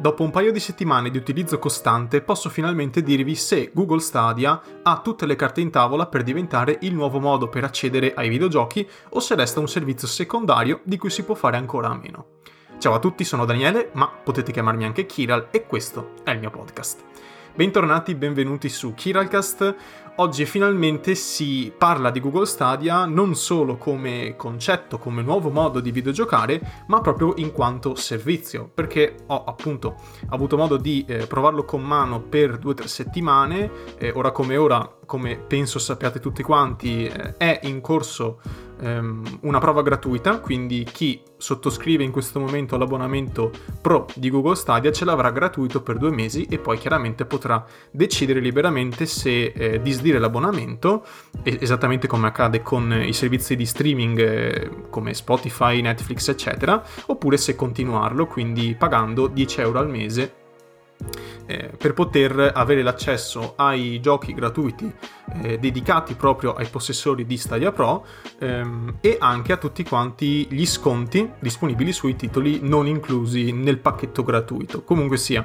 Dopo un paio di settimane di utilizzo costante posso finalmente dirvi se Google Stadia ha tutte le carte in tavola per diventare il nuovo modo per accedere ai videogiochi o se resta un servizio secondario di cui si può fare ancora a meno. Ciao a tutti, sono Daniele, ma potete chiamarmi anche Kiral e questo è il mio podcast. Bentornati, benvenuti su Kiralcast. Oggi finalmente si parla di Google Stadia non solo come concetto, come nuovo modo di videogiocare, ma proprio in quanto servizio, perché ho appunto avuto modo di eh, provarlo con mano per due o tre settimane, eh, ora come ora, come penso sappiate tutti quanti, eh, è in corso ehm, una prova gratuita, quindi chi sottoscrive in questo momento l'abbonamento Pro di Google Stadia ce l'avrà gratuito per due mesi e poi chiaramente potrà decidere liberamente se eh, disdire l'abbonamento, esattamente come accade con i servizi di streaming eh, come Spotify, Netflix, eccetera, oppure se continuarlo, quindi pagando 10 euro al mese eh, per poter avere l'accesso ai giochi gratuiti eh, dedicati proprio ai possessori di Stadia Pro ehm, e anche a tutti quanti gli sconti disponibili sui titoli non inclusi nel pacchetto gratuito. Comunque sia,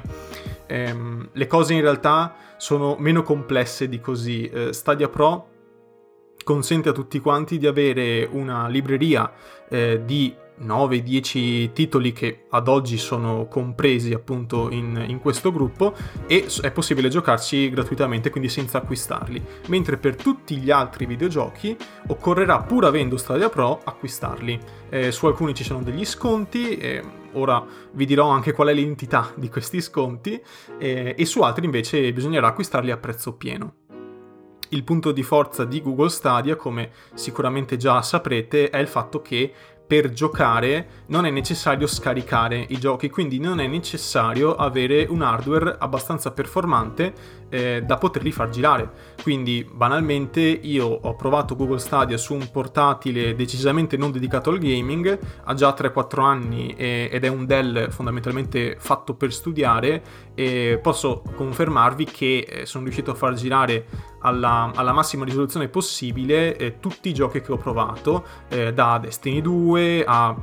ehm, le cose in realtà sono meno complesse di così. Eh, Stadia Pro consente a tutti quanti di avere una libreria eh, di 9-10 titoli che ad oggi sono compresi appunto in, in, questo gruppo e è possibile giocarci gratuitamente quindi senza acquistarli. Mentre per tutti gli altri videogiochi occorrerà pur avendo Stadia Pro acquistarli. Eh, su alcuni ci sono degli sconti eh, ora vi dirò anche qual è l'entità di questi sconti eh, e su altri invece bisognerà acquistarli a prezzo pieno. Il punto di forza di Google Stadia, come sicuramente già saprete, è il fatto che per giocare non è necessario scaricare i giochi, quindi non è necessario avere un hardware abbastanza performante eh, da poterli far girare. Quindi banalmente io ho provato Google Stadia su un portatile decisamente non dedicato al gaming, ha già 3-4 anni e, ed è un Dell fondamentalmente fatto per studiare e posso confermarvi che eh, sono riuscito a far girare alla, alla massima risoluzione possibile eh, tutti i giochi che ho provato, eh, da Destiny 2 a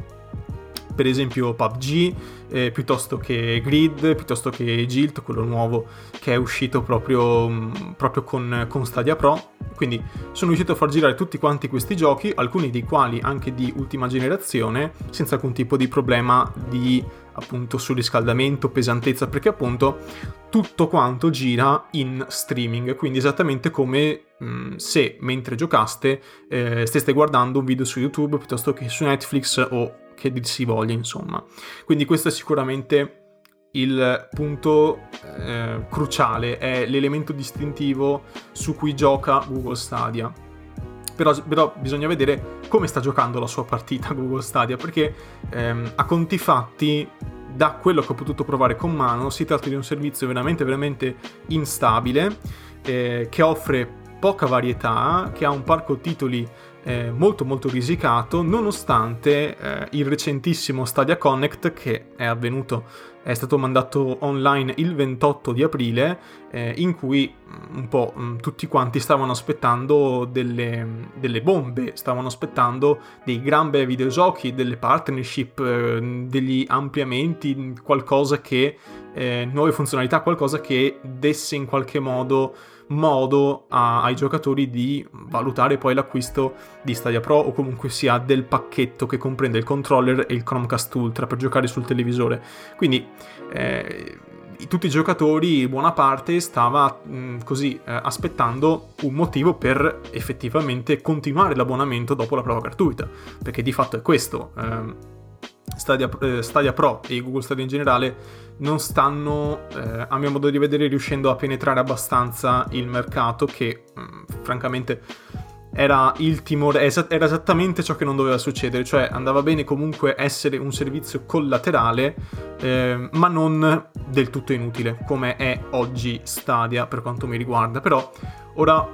per esempio PUBG, eh, piuttosto che Grid, piuttosto che Guild, quello nuovo che è uscito proprio, mm, proprio con, con, Stadia Pro. Quindi sono riuscito a far girare tutti quanti questi giochi, alcuni dei quali anche di ultima generazione, senza alcun tipo di problema di appunto surriscaldamento, pesantezza, perché appunto tutto quanto gira in streaming, quindi esattamente come mh, mm, se mentre giocaste eh, steste guardando un video su YouTube piuttosto che su Netflix o che si voglia, insomma. Quindi questo è sicuramente il punto eh, cruciale, è l'elemento distintivo su cui gioca Google Stadia. Però, però, bisogna vedere come sta giocando la sua partita Google Stadia, perché ehm, a conti fatti, da quello che ho potuto provare con mano, si tratta di un servizio veramente, veramente instabile, eh, che offre poca varietà, che ha un parco titoli eh, molto molto risicato, nonostante eh, il recentissimo Stadia Connect che è avvenuto, è stato mandato online il 28 di aprile, eh, in cui mm, un po' mm, tutti quanti stavano aspettando delle, delle, bombe, stavano aspettando dei gran bei videogiochi, delle partnership, eh, degli ampliamenti, qualcosa che, eh, nuove funzionalità, qualcosa che desse in qualche modo modo a, ai giocatori di valutare poi l'acquisto di Stadia Pro o comunque sia del pacchetto che comprende il controller e il Chromecast Ultra per giocare sul televisore. Quindi eh, tutti i giocatori, buona parte, stava mh, così eh, aspettando un motivo per effettivamente continuare l'abbonamento dopo la prova gratuita, perché di fatto è questo. Eh, Stadia, Stadia, Pro e Google Stadia in generale non stanno, eh, a mio modo di vedere, riuscendo a penetrare abbastanza il mercato che, mh, mm, francamente, era il timore, era esattamente ciò che non doveva succedere, cioè andava bene comunque essere un servizio collaterale, eh, ma non del tutto inutile, come è oggi Stadia per quanto mi riguarda. Però ora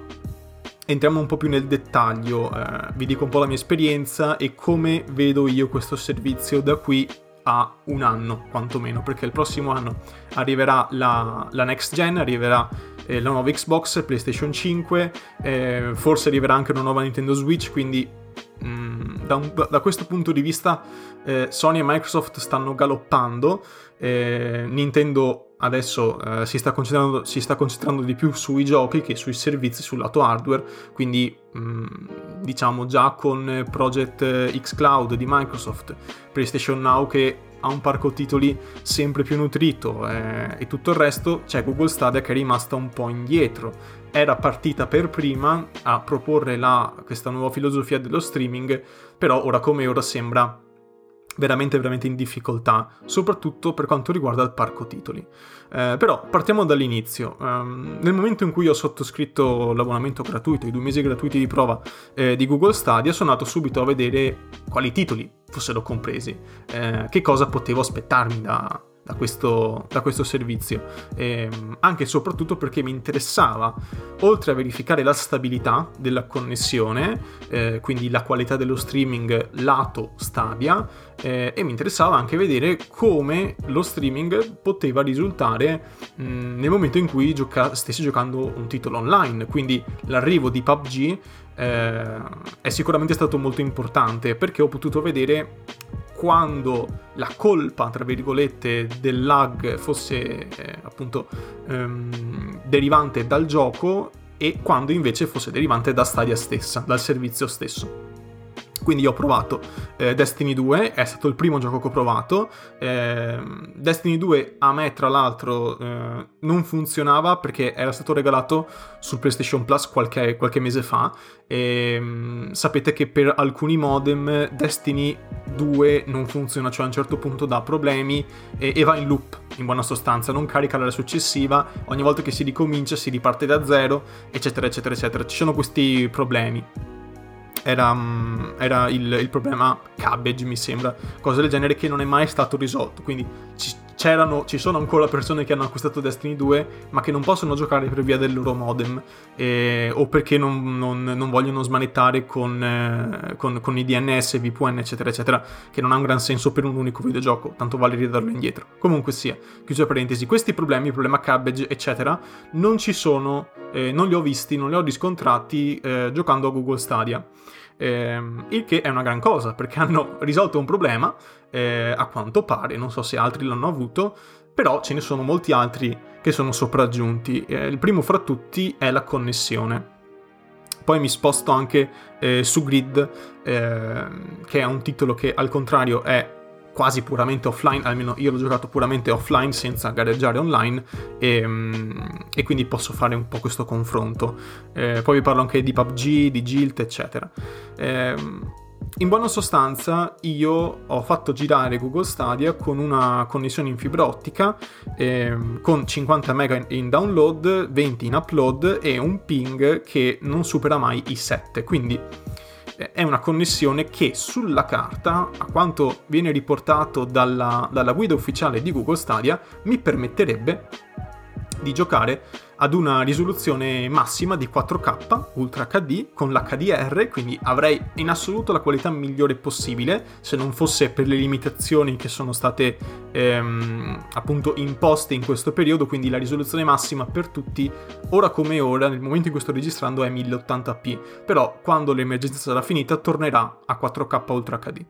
entriamo un po' più nel dettaglio, eh, vi dico un po' la mia esperienza e come vedo io questo servizio da qui a un anno, quantomeno, perché il prossimo anno arriverà la, la next gen, arriverà eh, la nuova Xbox, PlayStation 5, eh, forse arriverà anche una nuova Nintendo Switch, quindi da, un, da, questo punto di vista eh, Sony e Microsoft stanno galoppando, eh, Nintendo adesso eh, si, sta si, sta concentrando, di più sui giochi che sui servizi sul lato hardware, quindi mh, mm, diciamo già con Project X Cloud di Microsoft, PlayStation Now che ha un parco titoli sempre più nutrito eh, e tutto il resto, c'è Google Stadia che è rimasta un po' indietro. Era partita per prima a proporre la, questa nuova filosofia dello streaming, però ora come ora sembra veramente veramente in difficoltà, soprattutto per quanto riguarda il parco titoli. Eh, però partiamo dall'inizio. Um, nel momento in cui ho sottoscritto l'abbonamento gratuito, i due mesi gratuiti di prova eh, di Google Stadia, sono andato subito a vedere quali titoli fossero compresi, eh, che cosa potevo aspettarmi da, da questo, da questo servizio, e ehm, anche e soprattutto perché mi interessava, oltre a verificare la stabilità della connessione, eh, quindi la qualità dello streaming lato Stadia, eh, e mi interessava anche vedere come lo streaming poteva risultare mh, nel momento in cui gioca- stessi giocando un titolo online, quindi l'arrivo di PUBG eh, è sicuramente stato molto importante perché ho potuto vedere quando la colpa, tra virgolette, del lag fosse eh, appunto ehm, derivante dal gioco e quando invece fosse derivante da Stadia stessa, dal servizio stesso. Quindi ho provato eh, Destiny 2, è stato il primo gioco che ho provato. Eh, Destiny 2 a me, tra l'altro, eh, non funzionava perché era stato regalato sul PlayStation Plus qualche, qualche mese fa. E mh, sapete che per alcuni modem Destiny 2 non funziona, cioè a un certo punto dà problemi e, e va in loop, in buona sostanza, non carica la successiva, ogni volta che si ricomincia si riparte da zero, eccetera, eccetera, eccetera. Ci sono questi problemi era, mm, era il, il, problema cabbage, mi sembra, cosa del genere che non è mai stato risolto. Quindi ci, ci sono ancora persone che hanno acquistato Destiny 2 ma che non possono giocare per via del loro modem eh, o perché non, non, non, vogliono smanettare con, eh, con, con, i DNS, VPN eccetera eccetera che non ha un gran senso per un unico videogioco tanto vale ridarlo indietro. Comunque sia, chiusa parentesi questi problemi, il problema cabbage eccetera non ci sono, eh, non li ho visti, non li ho riscontrati eh, giocando a Google Stadia eh, il che è una gran cosa perché hanno risolto un problema, eh, a quanto pare, non so se altri l'hanno avuto, però ce ne sono molti altri che sono sopraggiunti. Eh, il primo fra tutti è la connessione. Poi mi sposto anche eh, su Grid, ehm, che è un titolo che al contrario è quasi puramente offline, almeno io l'ho giocato puramente offline senza gareggiare online e, ehm, e quindi posso fare un po' questo confronto. Eh, poi vi parlo anche di PUBG, di Guild, eccetera. Eh, in buona sostanza io ho fatto girare Google Stadia con una connessione in fibra ottica eh, con 50 MB in download, 20 in upload e un ping che non supera mai i 7, quindi è una connessione che sulla carta, a quanto viene riportato dalla, dalla guida ufficiale di Google Stadia, mi permetterebbe di giocare ad una risoluzione massima di 4K Ultra HD con l'HDR, quindi avrei in assoluto la qualità migliore possibile se non fosse per le limitazioni che sono state ehm, appunto imposte in questo periodo, quindi la risoluzione massima per tutti ora come ora nel momento in cui sto registrando è 1080p, però quando l'emergenza sarà finita tornerà a 4K Ultra HD.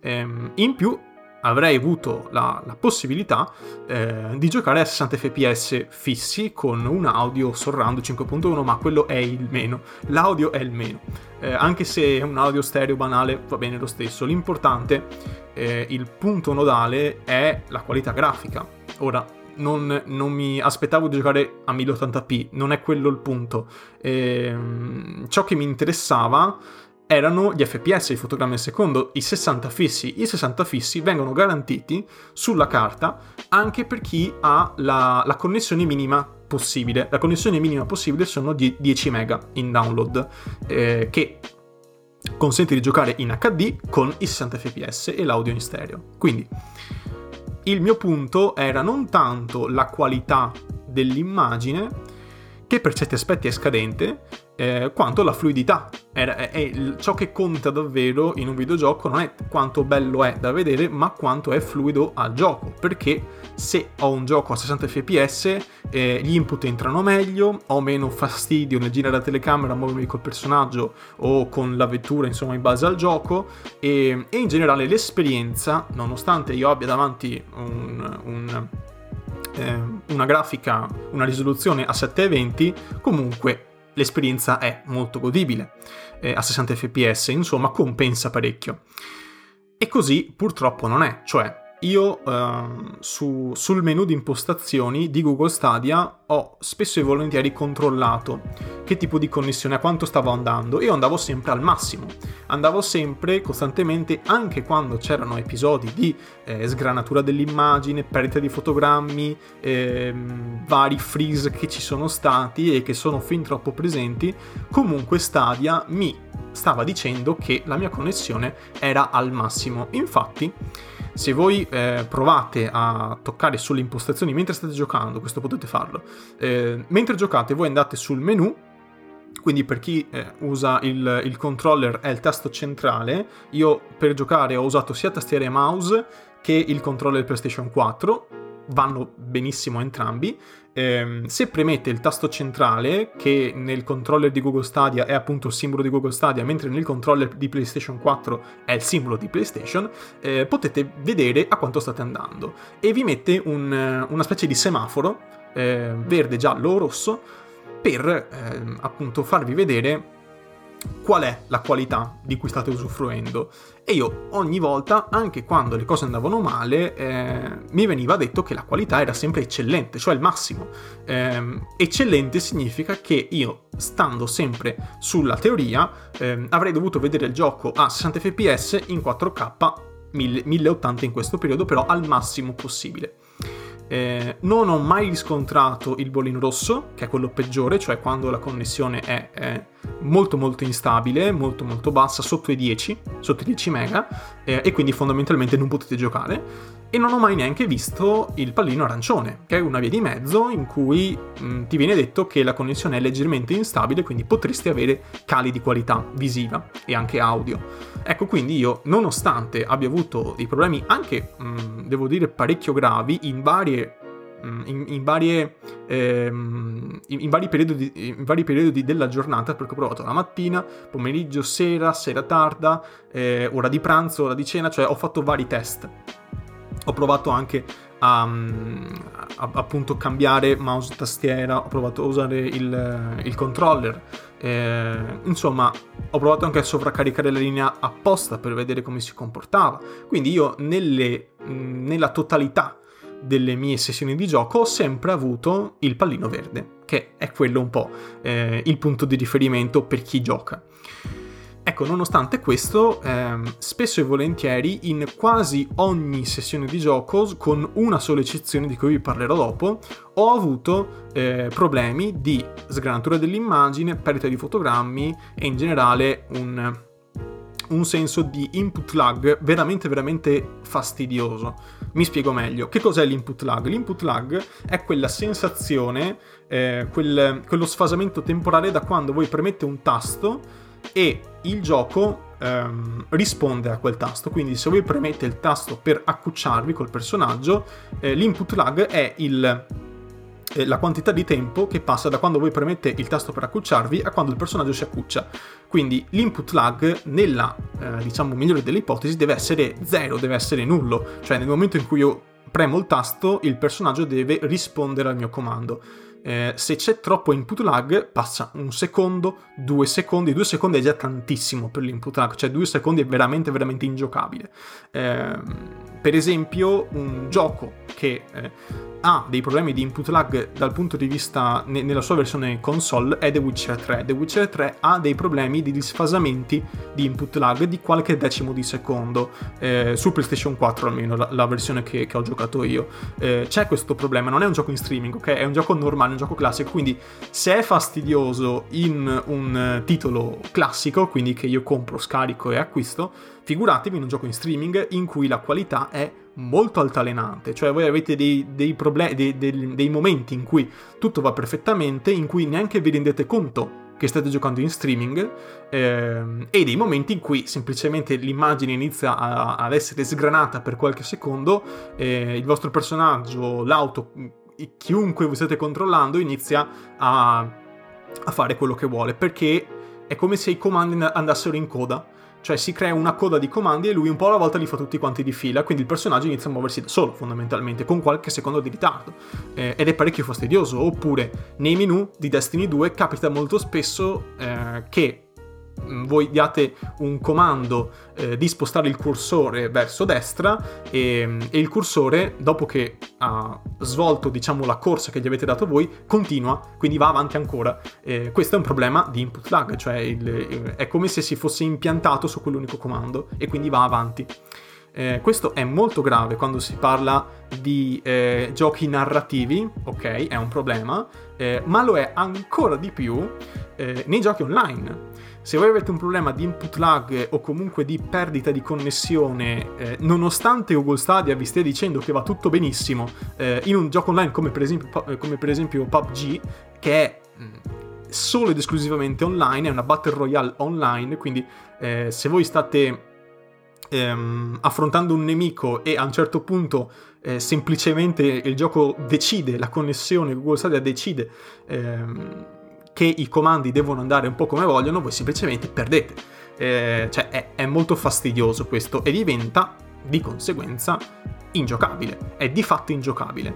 Ehm, in più avrei avuto la, la possibilità eh, di giocare a 60 fps fissi con un audio surround 5.1, ma quello è il meno. L'audio è il meno. Eh, anche se è un audio stereo banale, va bene lo stesso. L'importante, eh, il punto nodale è la qualità grafica. Ora, non, non, mi aspettavo di giocare a 1080p, non è quello il punto. Eh, ciò che mi interessava erano gli fps, i fotogrammi al secondo, i 60 fissi. I 60 fissi vengono garantiti sulla carta anche per chi ha la, la connessione minima possibile. La connessione minima possibile sono di 10 MB in download, eh, che consente di giocare in HD con i 60 fps e l'audio in stereo. Quindi il mio punto era non tanto la qualità dell'immagine, che per certi aspetti è scadente, eh, quanto la fluidità. È, è, è, ciò che conta davvero in un videogioco non è quanto bello è da vedere, ma quanto è fluido al gioco. Perché se ho un gioco a 60 fps, eh, gli input entrano meglio, ho meno fastidio nel girare la telecamera, muovermi col personaggio o con la vettura, insomma, in base al gioco. E, e in generale l'esperienza, nonostante io abbia davanti un, un eh, una grafica, una risoluzione a 720, comunque l'esperienza è molto godibile. Eh, a 60 fps, insomma, compensa parecchio. E così purtroppo non è, cioè io uh, su, sul menu di impostazioni di Google Stadia ho spesso e volentieri controllato che tipo di connessione, a quanto stavo andando e andavo sempre al massimo. Andavo sempre costantemente, anche quando c'erano episodi di eh, sgranatura dell'immagine, perdita di fotogrammi, eh, vari freeze che ci sono stati e che sono fin troppo presenti, comunque Stadia mi stava dicendo che la mia connessione era al massimo. Infatti, se voi eh, provate a toccare sulle impostazioni mentre state giocando, questo potete farlo, eh, mentre giocate voi andate sul menu, quindi per chi eh, usa il, il controller è il tasto centrale, io per giocare ho usato sia tastiera e mouse che il controller PlayStation 4, vanno benissimo entrambi. Eh, se premete il tasto centrale, che nel controller di Google Stadia è appunto il simbolo di Google Stadia, mentre nel controller di PlayStation 4 è il simbolo di PlayStation, eh, potete vedere a quanto state andando. E vi mette un, una specie di semaforo, eh, verde, giallo o rosso, per ehm, appunto farvi vedere qual è la qualità di cui state usufruendo. E io ogni volta, anche quando le cose andavano male, eh, mi veniva detto che la qualità era sempre eccellente, cioè il massimo. Eh, eccellente significa che io, stando sempre sulla teoria, eh, avrei dovuto vedere il gioco a 60 fps in 4K 1080 in questo periodo, però al massimo possibile. Eh, non ho mai riscontrato il bollino rosso, che è quello peggiore, cioè quando la connessione è, è molto molto instabile, molto molto bassa, sotto i 10, sotto i 10 mega, eh, e quindi fondamentalmente non potete giocare. E non ho mai neanche visto il pallino arancione, che è una via di mezzo in cui mh, mm, ti viene detto che la connessione è leggermente instabile, quindi potresti avere cali di qualità visiva e anche audio. Ecco, quindi io, nonostante abbia avuto dei problemi anche, mh, mm, devo dire, parecchio gravi in varie in, in, varie, ehm, in, in, vari periodi, in, vari periodi, della giornata, perché ho provato la mattina, pomeriggio, sera, sera tarda, eh, ora di pranzo, ora di cena, cioè ho fatto vari test. Ho provato anche a, a appunto cambiare mouse tastiera, ho provato a usare il, il controller. Eh, insomma, ho provato anche a sovraccaricare la linea apposta per vedere come si comportava. Quindi io nelle, nella totalità delle mie sessioni di gioco ho sempre avuto il pallino verde, che è quello un po' eh, il punto di riferimento per chi gioca. Ecco, nonostante questo, ehm, spesso e volentieri in quasi ogni sessione di gioco, con una sola eccezione di cui vi parlerò dopo, ho avuto eh, problemi di sgranatura dell'immagine, perdita di fotogrammi e in generale un, un senso di input lag veramente veramente fastidioso. Mi spiego meglio. Che cos'è l'input lag? L'input lag è quella sensazione, eh, quel, quello sfasamento temporale da quando voi premette un tasto e il gioco ehm, risponde a quel tasto. Quindi se voi premete il tasto per accucciarvi col personaggio, eh, l'input lag è il, la quantità di tempo che passa da quando voi premette il tasto per accucciarvi a quando il personaggio si accuccia. Quindi l'input lag, nella eh, diciamo migliore delle ipotesi, deve essere zero, deve essere nullo. Cioè nel momento in cui io premo il tasto, il personaggio deve rispondere al mio comando eh, se c'è troppo input lag passa un secondo, due secondi, due secondi è già tantissimo per l'input lag, cioè due secondi è veramente veramente ingiocabile. Eh, per esempio un gioco che eh, ha dei problemi di input lag dal punto di vista ne- nella sua versione console è The Witcher 3. The Witcher 3 ha dei problemi di disfasamenti di input lag di qualche decimo di secondo, eh, su PlayStation 4 almeno, la, la versione che, che, ho giocato io. Eh, c'è questo problema, non è un gioco in streaming, ok? È un gioco normale, un gioco classico, quindi se è fastidioso in un titolo classico, quindi che io compro, scarico e acquisto, figuratevi in un gioco in streaming in cui la qualità è molto altalenante, cioè voi avete dei, dei, problem- dei, dei, momenti in cui tutto va perfettamente, in cui neanche vi rendete conto che state giocando in streaming ehm, e dei momenti in cui semplicemente l'immagine inizia a, ad essere sgranata per qualche secondo, eh, il vostro personaggio, l'auto, chiunque voi state controllando inizia a, a fare quello che vuole perché è come se i comandi andassero in coda cioè si crea una coda di comandi e lui un po' alla volta li fa tutti quanti di fila, quindi il personaggio inizia a muoversi da solo fondamentalmente, con qualche secondo di ritardo. Eh, ed è parecchio fastidioso. Oppure nei menu di Destiny 2 capita molto spesso eh, che voi diate un comando eh, di spostare il cursore verso destra e, e, il cursore, dopo che ha svolto diciamo, la corsa che gli avete dato voi, continua, quindi va avanti ancora. Eh, questo è un problema di input lag, cioè il, è come se si fosse impiantato su quell'unico comando e quindi va avanti. Eh, questo è molto grave quando si parla di eh, giochi narrativi, ok, è un problema, eh, ma lo è ancora di più eh, nei giochi online. Se voi avete un problema di input lag o comunque di perdita di connessione, eh, nonostante Google Stadia vi stia dicendo che va tutto benissimo, eh, in un gioco online come per esempio, come per esempio PUBG, che è mm, solo ed esclusivamente online, è una battle royale online, quindi se voi state ehm, affrontando un nemico e a un certo punto eh, semplicemente il gioco decide, la connessione Google Stadia decide ehm, che i comandi devono andare un po' come vogliono, voi semplicemente perdete. Eh, cioè è, è molto fastidioso questo e diventa di conseguenza ingiocabile, è di fatto ingiocabile.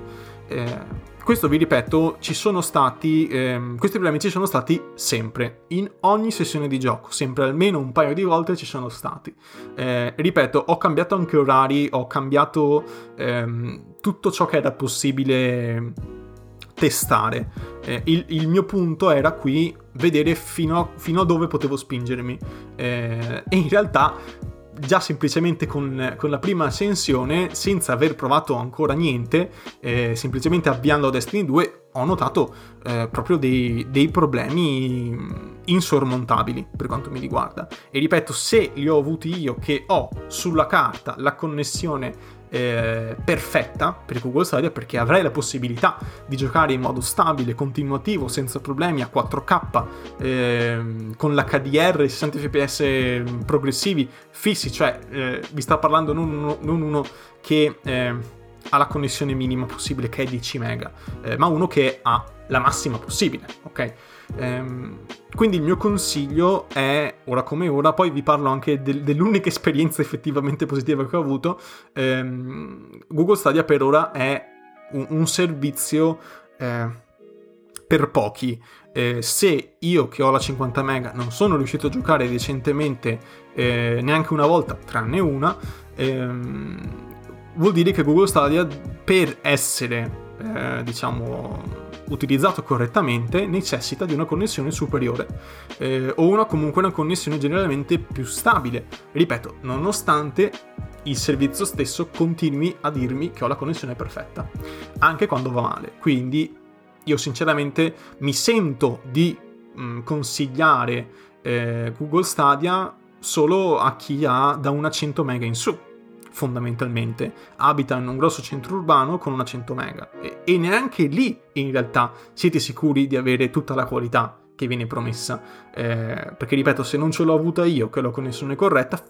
Eh, questo vi ripeto, ci sono stati, ehm, questi problemi ci sono stati sempre, in ogni sessione di gioco, sempre almeno un paio di volte ci sono stati. Eh, ripeto, ho cambiato anche orari, ho cambiato ehm, tutto ciò che era possibile testare. Eh, il, il, mio punto era qui vedere fino a, fino a dove potevo spingermi. Eh, e in realtà già semplicemente con, con, la prima ascensione, senza aver provato ancora niente, eh, semplicemente avviando Destiny 2, ho notato eh, proprio dei, dei, problemi insormontabili per quanto mi riguarda. E ripeto, se li ho avuti io che ho sulla carta la connessione eh, perfetta per Google Stadia perché avrai la possibilità di giocare in modo stabile, continuativo, senza problemi a 4K, eh, con l'HDR, 60 fps progressivi fissi, cioè eh, vi sta parlando non uno, non uno che eh, ha la connessione minima possibile che è 10 mega, eh, ma uno che ha la massima possibile, ok? Ehm, quindi il mio consiglio è, ora come ora, poi vi parlo anche del, dell'unica esperienza effettivamente positiva che ho avuto, ehm, Google Stadia per ora è un, un servizio eh, per pochi. Eh, se io che ho la 50 mega non sono riuscito a giocare decentemente eh, neanche una volta, tranne una, ehm, vuol dire che Google Stadia per essere, eh, diciamo, utilizzato correttamente necessita di una connessione superiore eh, o una comunque una connessione generalmente più stabile. Ripeto, nonostante il servizio stesso continui a dirmi che ho la connessione perfetta, anche quando va male. Quindi io sinceramente mi sento di mh, mm, consigliare eh, Google Stadia solo a chi ha da una 100 mega in su fondamentalmente abita in un grosso centro urbano con una 100 mega. E, e neanche lì in realtà siete sicuri di avere tutta la qualità che viene promessa. Eh, perché ripeto se non ce l'ho avuta io che la connessione corretta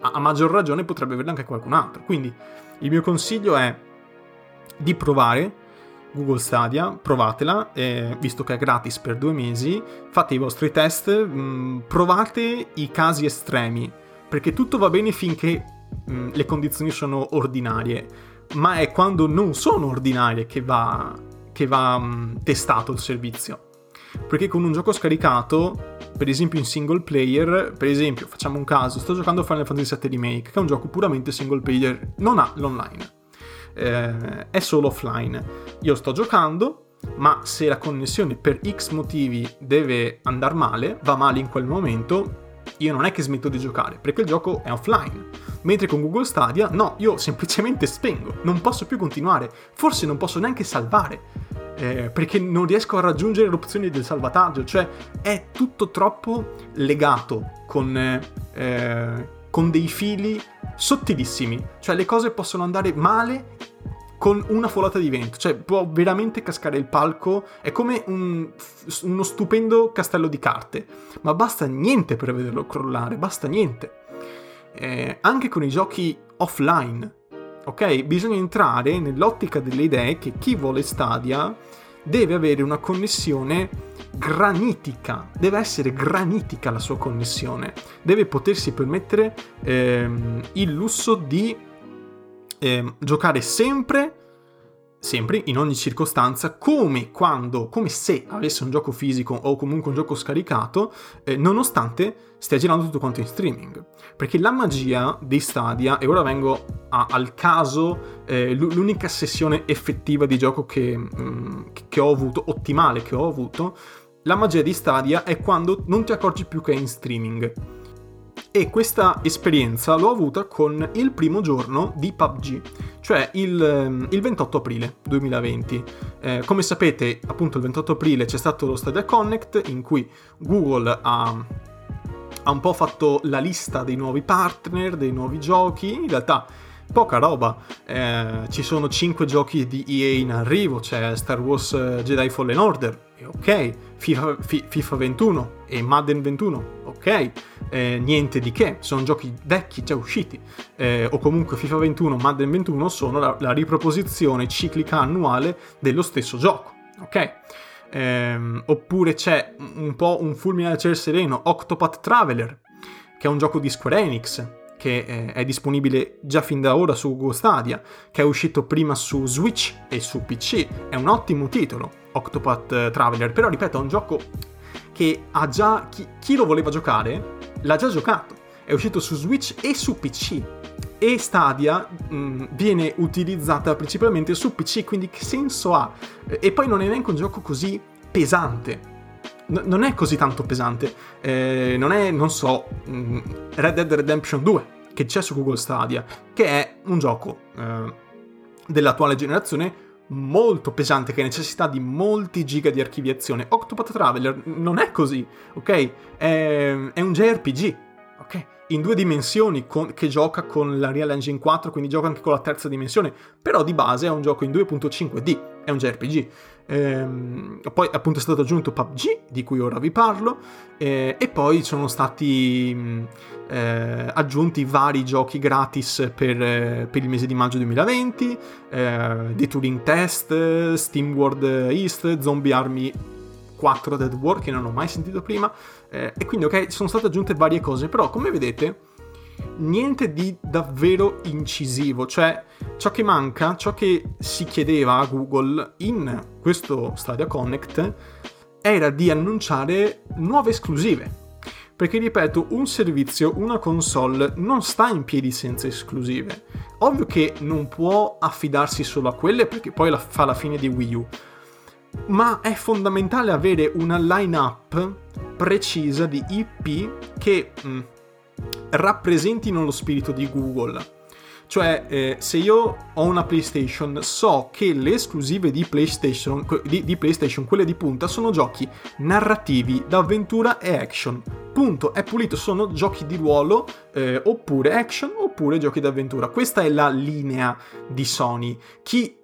a, a maggior ragione potrebbe averla anche qualcun altro. Quindi il mio consiglio è di provare Google Stadia, provatela, eh, visto che è gratis per due mesi, fate i vostri test, mh, mm, provate i casi estremi, perché tutto va bene finché mm, le condizioni sono ordinarie, ma è quando non sono ordinarie che va, che va mh, mm, testato il servizio. Perché con un gioco scaricato, per esempio in single player, per esempio, facciamo un caso, sto giocando Final Fantasy VII Remake, che è un gioco puramente single player, non ha l'online, eh, è solo offline. Io sto giocando, ma se la connessione per X motivi deve andare male, va male in quel momento, io non è che smetto di giocare, perché il gioco è offline. Mentre con Google Stadia, no, io semplicemente spengo, non posso più continuare, forse non posso neanche salvare. Eh, perché non riesco a raggiungere l'opzione del salvataggio, cioè è tutto troppo legato con, eh, con dei fili sottilissimi, cioè le cose possono andare male con una folata di vento, cioè può veramente cascare il palco, è come un, uno stupendo castello di carte, ma basta niente per vederlo crollare, basta niente. Eh, anche con i giochi offline, ok? Bisogna entrare nell'ottica delle idee che chi vuole Stadia deve avere una connessione granitica, deve essere granitica la sua connessione, deve potersi permettere ehm, il lusso di ehm, giocare sempre sempre, in ogni circostanza, come quando, come se avesse un gioco fisico o comunque un gioco scaricato, eh, nonostante stia girando tutto quanto in streaming. Perché la magia di Stadia, e ora vengo a, al caso, eh, l'unica sessione effettiva di gioco che, mh, mm, che ho avuto, ottimale che ho avuto, la magia di Stadia è quando non ti accorgi più che è in streaming. E questa esperienza l'ho avuta con il primo giorno di PUBG, cioè il, ehm, il 28 aprile 2020. Eh, come sapete, appunto il 28 aprile c'è stato lo Stadia Connect in cui Google ha, ha un po' fatto la lista dei nuovi partner, dei nuovi giochi, in realtà poca roba. Eh, ci sono 5 giochi di EA in arrivo, c'è Star Wars eh, Jedi Fallen Order, ok, FIFA, FIFA 21 e Madden 21, ok, eh, niente di che, sono giochi vecchi già usciti, eh, o comunque FIFA 21, Madden 21 sono la, la riproposizione ciclica annuale dello stesso gioco, ok? Eh, oppure c'è un po' un fulmine al cielo sereno, Octopath Traveler, che è un gioco di Square Enix, che eh, è disponibile già fin da ora su Google Stadia, che è uscito prima su Switch e su PC. È un ottimo titolo, Octopath eh, Traveler, però ripeto, è un gioco che ha già... Chi, chi lo voleva giocare l'ha già giocato. È uscito su Switch e su PC. E Stadia mh, mm, viene utilizzata principalmente su PC, quindi che senso ha? E poi non è neanche un gioco così pesante n- non è così tanto pesante. Eh, non è, non so, mm, Red Dead Redemption 2, che c'è su Google Stadia, che è un gioco eh, dell'attuale generazione molto pesante che necessita di molti giga di archiviazione. Octopath Traveler non è così, ok? È, è un JRPG, ok? In due dimensioni con, che gioca con la Real Engine 4, quindi gioca anche con la terza dimensione, però di base è un gioco in 2.5D, è un JRPG. Ehm, poi appunto è stato aggiunto PUBG, di cui ora vi parlo, eh, e poi sono stati mm, eh, aggiunti vari giochi gratis per, eh, per, il mese di maggio 2020, eh, The Turing Test, Steam World East, Zombie Army 4 Dead War, che non ho mai sentito prima, eh, e quindi ok, sono state aggiunte varie cose, però come vedete niente di davvero incisivo, cioè ciò che manca, ciò che si chiedeva a Google in questo Stadia Connect era di annunciare nuove esclusive. Perché ripeto, un servizio, una console non sta in piedi senza esclusive. Ovvio che non può affidarsi solo a quelle perché poi la fa la fine di Wii U. Ma è fondamentale avere una line-up precisa di IP che mh, mm, rappresentino lo spirito di Google. Cioè, eh, se io ho una PlayStation, so che le esclusive di PlayStation, di, di PlayStation, quelle di punta, sono giochi narrativi, d'avventura e action. Punto, è pulito, sono giochi di ruolo, eh, oppure action, oppure giochi d'avventura. Questa è la linea di Sony. Chi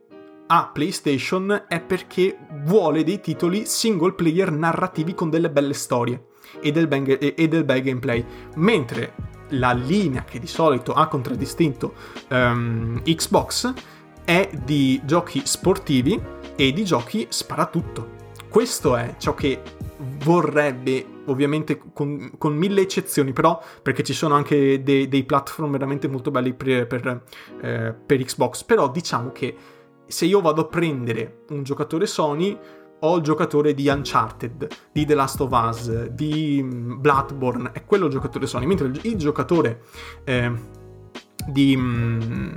ha PlayStation è perché vuole dei titoli single player narrativi con delle belle storie e del, bang- e del bel gameplay. Mentre la linea che di solito ha contraddistinto um, Xbox è di giochi sportivi e di giochi sparatutto. Questo è ciò che vorrebbe, ovviamente con, con mille eccezioni, però perché ci sono anche dei, dei platform veramente molto belli per, per, eh, per Xbox, però diciamo che se io vado a prendere un giocatore Sony ho il giocatore di Uncharted, di The Last of Us, di mm, Bloodborne, è quello il giocatore Sony, mentre il, giocatore eh, di, mm,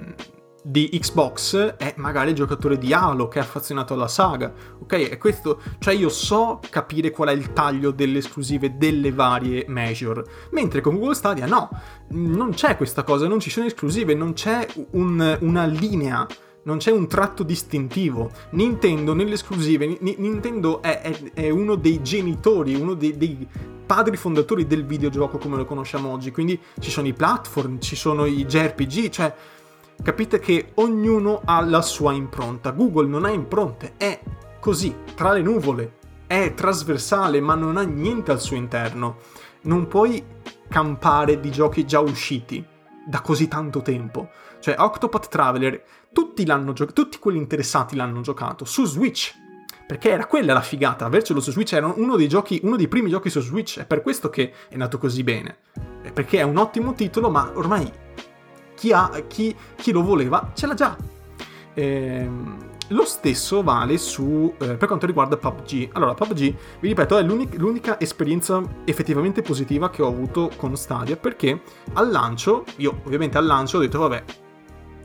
di, Xbox è magari il giocatore di Halo che è affezionato alla saga, ok? E questo, cioè io so capire qual è il taglio delle esclusive delle varie major, mentre con Google Stadia no, non c'è questa cosa, non ci sono esclusive, non c'è un, una linea non c'è un tratto distintivo. Nintendo nelle esclusive, N- Nintendo è, è, è, uno dei genitori, uno dei, dei padri fondatori del videogioco come lo conosciamo oggi. Quindi ci sono i platform, ci sono i JRPG, cioè capite che ognuno ha la sua impronta. Google non ha impronte, è così, tra le nuvole, è trasversale, ma non ha niente al suo interno. Non puoi campare di giochi già usciti da così tanto tempo. Cioè, Octopath Traveler, tutti, gio- tutti quelli interessati l'hanno giocato su Switch. Perché era quella la figata, avercelo su Switch era uno dei, giochi, uno dei primi giochi su Switch, è per questo che è nato così bene. Perché è un ottimo titolo, ma ormai chi, ha, chi, chi lo voleva ce l'ha già. Ehm, lo stesso vale su, eh, per quanto riguarda PUBG. Allora, PUBG, vi ripeto, è l'unica, esperienza effettivamente positiva che ho avuto con Stadia, perché al lancio, io ovviamente al lancio ho detto, vabbè,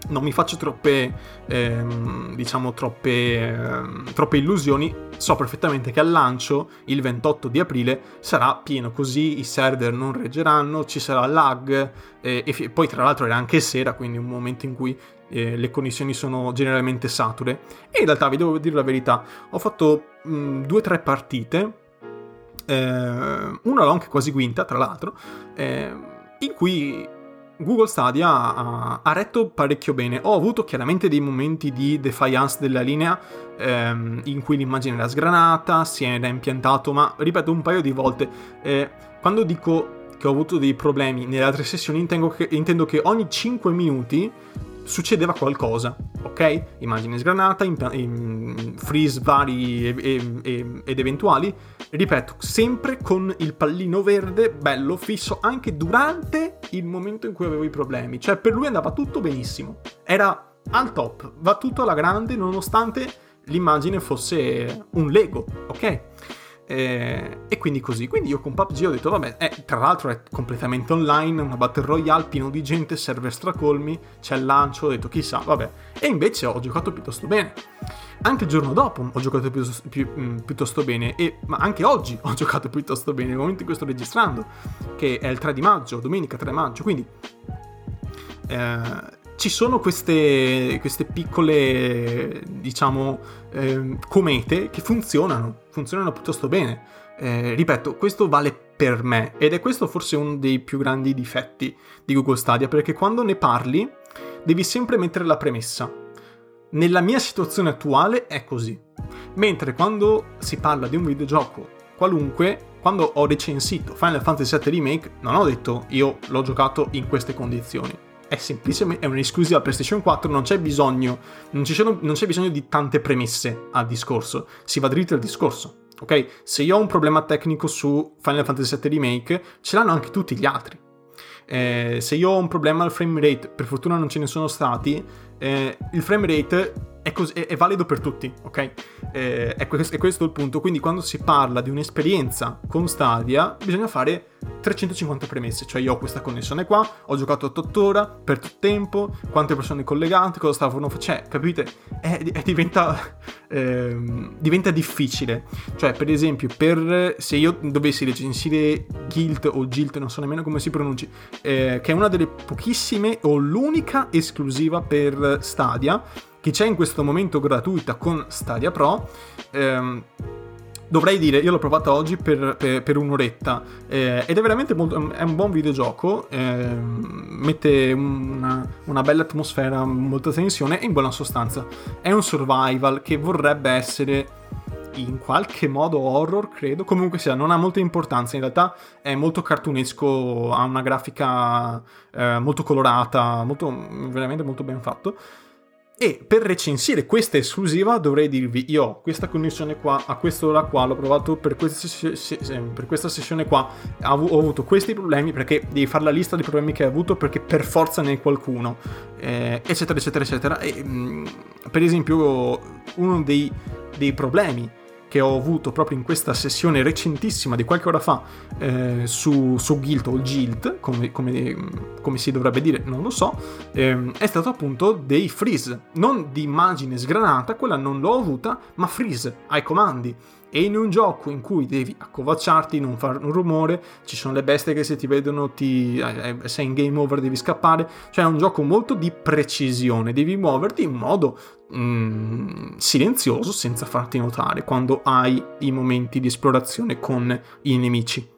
non mi faccio troppe, ehm, diciamo, troppe, ehm, troppe illusioni. So perfettamente che al lancio, il 28 di aprile, sarà pieno così, i server non reggeranno, ci sarà lag, eh, e poi tra l'altro era anche sera, quindi un momento in cui eh, le connessioni sono generalmente sature. E in realtà, vi devo dire la verità, ho fatto mh, due o tre partite, eh, una l'ho anche quasi vinta, tra l'altro, eh, in cui Google Stadia ha, ha, retto parecchio bene. Ho avuto chiaramente dei momenti di defiance della linea ehm, in cui l'immagine era sgranata, si era impiantato, ma ripeto un paio di volte. Eh, quando dico che ho avuto dei problemi nelle altre sessioni intendo che, intendo che ogni 5 minuti succedeva qualcosa, ok? Immagine sgranata, in, in freeze vari e, e, ed eventuali, ripeto, sempre con il pallino verde bello fisso anche durante il momento in cui avevo i problemi, cioè per lui andava tutto benissimo, era al top, va tutto alla grande nonostante l'immagine fosse un Lego, ok? E, e, quindi così. Quindi io con PUBG ho detto, vabbè, eh, tra l'altro è completamente online, una battle royale, pieno di gente, server stracolmi, c'è il lancio, ho detto chissà, vabbè. E invece ho giocato piuttosto bene. Anche il giorno dopo ho giocato pi- pi- mm, piuttosto bene, e, ma anche oggi ho giocato piuttosto bene, nel momento in cui sto registrando, che è il 3 di maggio, domenica 3 maggio, quindi... Eh, ci sono queste, queste piccole, diciamo, eh, comete che funzionano, funzionano piuttosto bene. Eh, ripeto, questo vale per me ed è questo forse uno dei più grandi difetti di Google Stadia, perché quando ne parli devi sempre mettere la premessa. Nella mia situazione attuale è così. Mentre quando si parla di un videogioco qualunque, quando ho recensito Final Fantasy VII Remake, non ho detto io l'ho giocato in queste condizioni è semplicemente è un'esclusiva PlayStation 4, non c'è bisogno, non, sono, non c'è bisogno di tante premesse al discorso, si va dritto al discorso. Ok? Se io ho un problema tecnico su Final Fantasy VII Remake, ce l'hanno anche tutti gli altri. Eh, se io ho un problema al frame rate, per fortuna non ce ne sono stati, eh, il frame rate è, cos- è, è, valido per tutti, ok? Eh, è, questo, è, questo il punto. Quindi quando si parla di un'esperienza con Stadia, bisogna fare 350 premesse. Cioè io ho questa connessione qua, ho giocato 8 ore per tutto tempo, quante persone collegate, cosa stavano facendo. Cioè, capite? diventa, ehm, diventa difficile. Cioè, per esempio, per se io dovessi recensire Guild o Guild, non so nemmeno come si pronunci, eh, che è una delle pochissime o l'unica esclusiva per Stadia che c'è in questo momento gratuita con Stadia Pro. Ehm, dovrei dire, io l'ho provata oggi per, per, per un'oretta eh, ed è veramente molto, è un buon videogioco, eh, mette una, una, bella atmosfera, molta tensione e in buona sostanza è un survival che vorrebbe essere in qualche modo horror, credo. Comunque sia, non ha molta importanza. In realtà è molto cartunesco, ha una grafica eh, molto colorata, molto, veramente molto ben fatto. E per recensire questa esclusiva dovrei dirvi, io ho questa connessione qua, a quest'ora qua, l'ho provato per questa, per questa sessione qua, ho avuto questi problemi perché devi fare la lista dei problemi che hai avuto perché per forza ne hai qualcuno, eh, eccetera, eccetera, eccetera. E, mh, mm, per esempio, uno dei, dei problemi che ho avuto proprio in questa sessione recentissima di qualche ora fa eh, su, su Guild o Guild, come, come, come, si dovrebbe dire, non lo so, eh, è stato appunto dei freeze, non di immagine sgranata, quella non l'ho avuta, ma freeze ai comandi e in un gioco in cui devi accovacciarti, non fare un rumore, ci sono le bestie che se ti vedono ti, eh, eh, sei in game over, devi scappare, cioè è un gioco molto di precisione, devi muoverti in modo mm, silenzioso senza farti notare quando hai i momenti di esplorazione con i nemici.